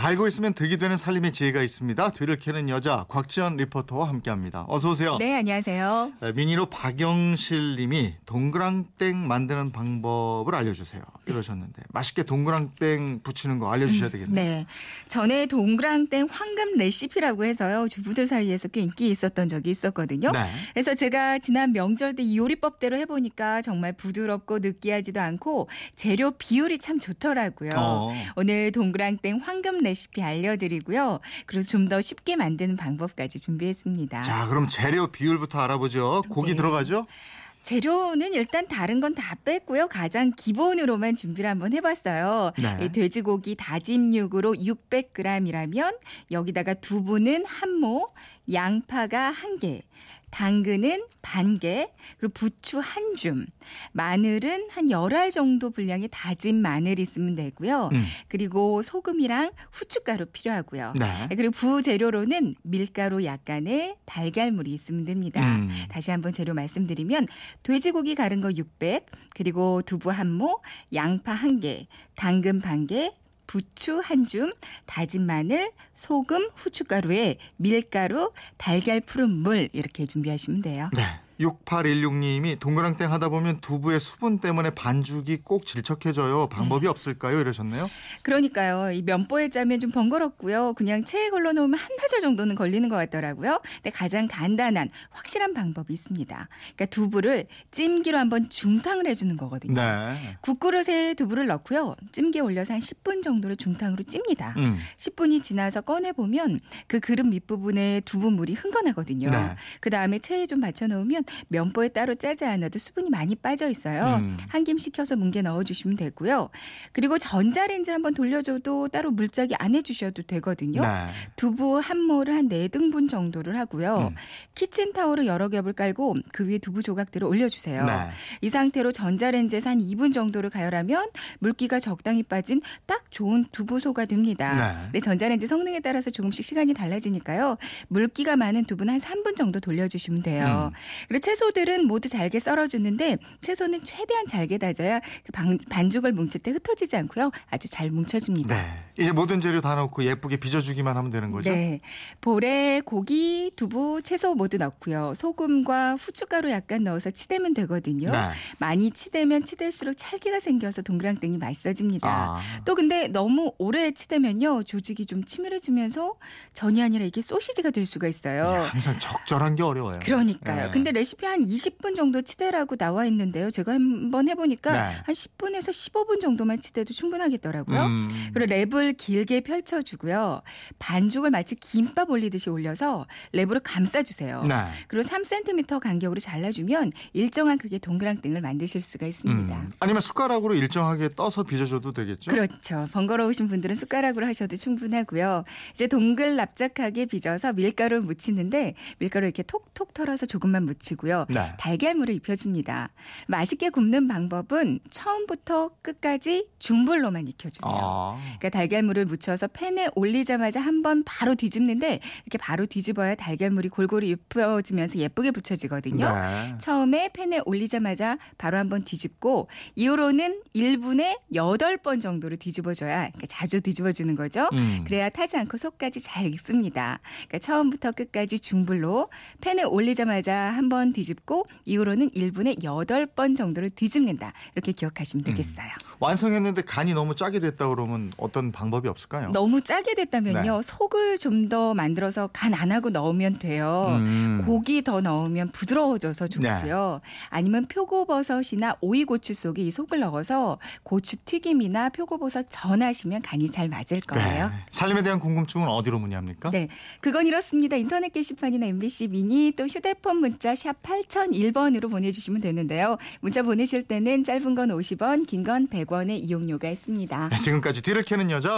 알고 있으면 득이 되는 살림의 지혜가 있습니다. 뒤를 캐는 여자 곽지연 리포터와 함께합니다. 어서 오세요. 네, 안녕하세요. 네, 미니로 박영실님이 동그랑땡 만드는 방법을 알려주세요. 이러셨는데 맛있게 동그랑땡 부치는 거 알려주셔야 되겠네요. 네. 전에 동그랑땡 황금 레시피라고 해서요. 주부들 사이에서 꽤 인기 있었던 적이 있었거든요. 네. 그래서 제가 지난 명절 때 이 요리법대로 해보니까 정말 부드럽고 느끼하지도 않고 재료 비율이 참 좋더라고요. 어. 오늘 동그랑땡 황금 레시피 알려드리고요. 그리고 좀 더 쉽게 만드는 방법까지 준비했습니다. 자, 그럼 재료 비율부터 알아보죠. 고기 네. 들어가죠? 재료는 일단 다른 건 다 뺐고요. 가장 기본으로만 준비를 한번 해봤어요. 네. 이 돼지고기 다짐 육으로 600g이라면 여기다가 두부는 한 모, 양파가 한 개, 당근은 반 개, 그리고 부추 한 줌, 마늘은 한 열 알 정도 분량의 다진 마늘 있으면 되고요. 음. 그리고 소금이랑 후춧가루 필요하고요. 네. 그리고 부재료로는 밀가루 약간의 달걀물이 있으면 됩니다. 음. 다시 한번 재료 말씀드리면 돼지고기 가른 거 600, 그리고 두부 한 모, 양파 한 개, 당근 반 개, 부추 한 줌, 다진 마늘, 소금, 후춧가루에 밀가루, 달걀 푸른 물 이렇게 준비하시면 돼요. 네. 6816님이 동그랑땡 하다 보면 두부의 수분 때문에 반죽이 꼭 질척해져요. 방법이 네. 없을까요? 이러셨네요. 그러니까요. 이 면보에 짜면 좀 번거롭고요. 그냥 체에 걸러 놓으면 한나절 정도는 걸리는 것 같더라고요. 근데 가장 간단한 확실한 방법이 있습니다. 그러니까 두부를 찜기로 한번 중탕을 해주는 거거든요. 네. 국그릇에 두부를 넣고요. 찜기에 올려서 한 10분 정도를 중탕으로 찝니다. 음. 10분이 지나서 꺼내 보면 그 그릇 밑부분에 두부 물이 흥건하거든요. 네. 그 다음에 체에 좀 받쳐 놓으면 면보에 따로 짜지 않아도 수분이 많이 빠져 있어요. 음. 한김 식혀서 뭉개 넣어주시면 되고요. 그리고 전자레인지 한번 돌려줘도 따로 물짝이 안 해주셔도 되거든요. 네. 두부 한 모를 한 네등분 정도를 하고요. 음. 키친타올을 여러 겹을 깔고 그 위에 두부 조각들을 올려주세요. 네. 이 상태로 전자레인지에서 한 2분 정도를 가열하면 물기가 적당히 빠진 딱 좋은 두부소가 됩니다. 네. 근데 전자레인지 성능에 따라서 조금씩 시간이 달라지니까요. 물기가 많은 두부는 한 3분 정도 돌려주시면 돼요. 음. 그리고 채소들은 모두 잘게 썰어주는데 채소는 최대한 잘게 다져야 그 반, 반죽을 뭉칠 때 흩어지지 않고요. 아주 잘 뭉쳐집니다. 네. 이제 모든 재료 다 넣고 예쁘게 빚어주기만 하면 되는 거죠? 네. 볼에 고기, 두부, 채소 모두 넣고요. 소금과 후춧가루 약간 넣어서 치대면 되거든요. 네. 많이 치대면 치댈수록 찰기가 생겨서 동그랑땡이 맛있어집니다. 아. 또 근데 너무 오래 치대면요. 조직이 좀 치밀해지면서 전이 아니라 이게 소시지가 될 수가 있어요. 야, 항상 적절한 게 어려워요. 그러니까요. 네. 근데 레시피 한 20분 정도 치대라고 나와 있는데요. 제가 한번 해보니까 네. 한 10분에서 15분 정도만 치대도 충분하겠더라고요. 음. 그리고 랩을 길게 펼쳐주고요. 반죽을 마치 김밥 올리듯이 올려서 랩으로 감싸주세요. 네. 그리고 3cm 간격으로 잘라주면 일정한 크기의 동그랑땡을 만드실 수가 있습니다. 음. 아니면 숟가락으로 일정하게 떠서 빚어줘도 되겠죠? 그렇죠. 번거로우신 분들은 숟가락으로 하셔도 충분하고요. 이제 동글 납작하게 빚어서 밀가루 묻히는데 밀가루 이렇게 톡톡 털어서 조금만 묻히고요. 네. 달걀물을 입혀줍니다. 맛있게 굽는 방법은 처음부터 끝까지 중불로만 익혀주세요. 아. 그러니까 달걀 물을 묻혀서 팬에 올리자마자 한 번 바로 뒤집는데 이렇게 바로 뒤집어야 달걀물이 골고루 입혀지면서 예쁘게 붙여지거든요. 네. 처음에 팬에 올리자마자 바로 한 번 뒤집고 이후로는 1분에 8번 정도로 뒤집어줘야 그러니까 자주 뒤집어주는 거죠. 음. 그래야 타지 않고 속까지 잘 익습니다. 그러니까 처음부터 끝까지 중불로 팬에 올리자마자 한 번 뒤집고 이후로는 1분에 8번 정도를 뒤집는다. 이렇게 기억하시면 되겠어요. 완성했는데 간이 너무 짜게 됐다 그러면 어떤 방법 이 없을까요? 너무 짜게 됐다면요. 속을 좀 더 만들어서 간 안 하고 넣으면 돼요. 음. 고기 더 넣으면 부드러워져서 좋고요. 아니면 표고버섯이나 오이고추 속에 이 속을 넣어서 고추 튀김이나 표고버섯 전하시면 간이 잘 맞을 거예요. 네. 살림에 대한 궁금증은 어디로 문의합니까? 네. 그건 이렇습니다. 인터넷 게시판이나 MBC 미니 또 휴대폰 문자 샵 8001번으로 보내주시면 되는데요. 문자 보내실 때는 짧은 건 50원, 긴 건 100원의 이용료가 있습니다. 네, 지금까지 뒤를 캐는 여자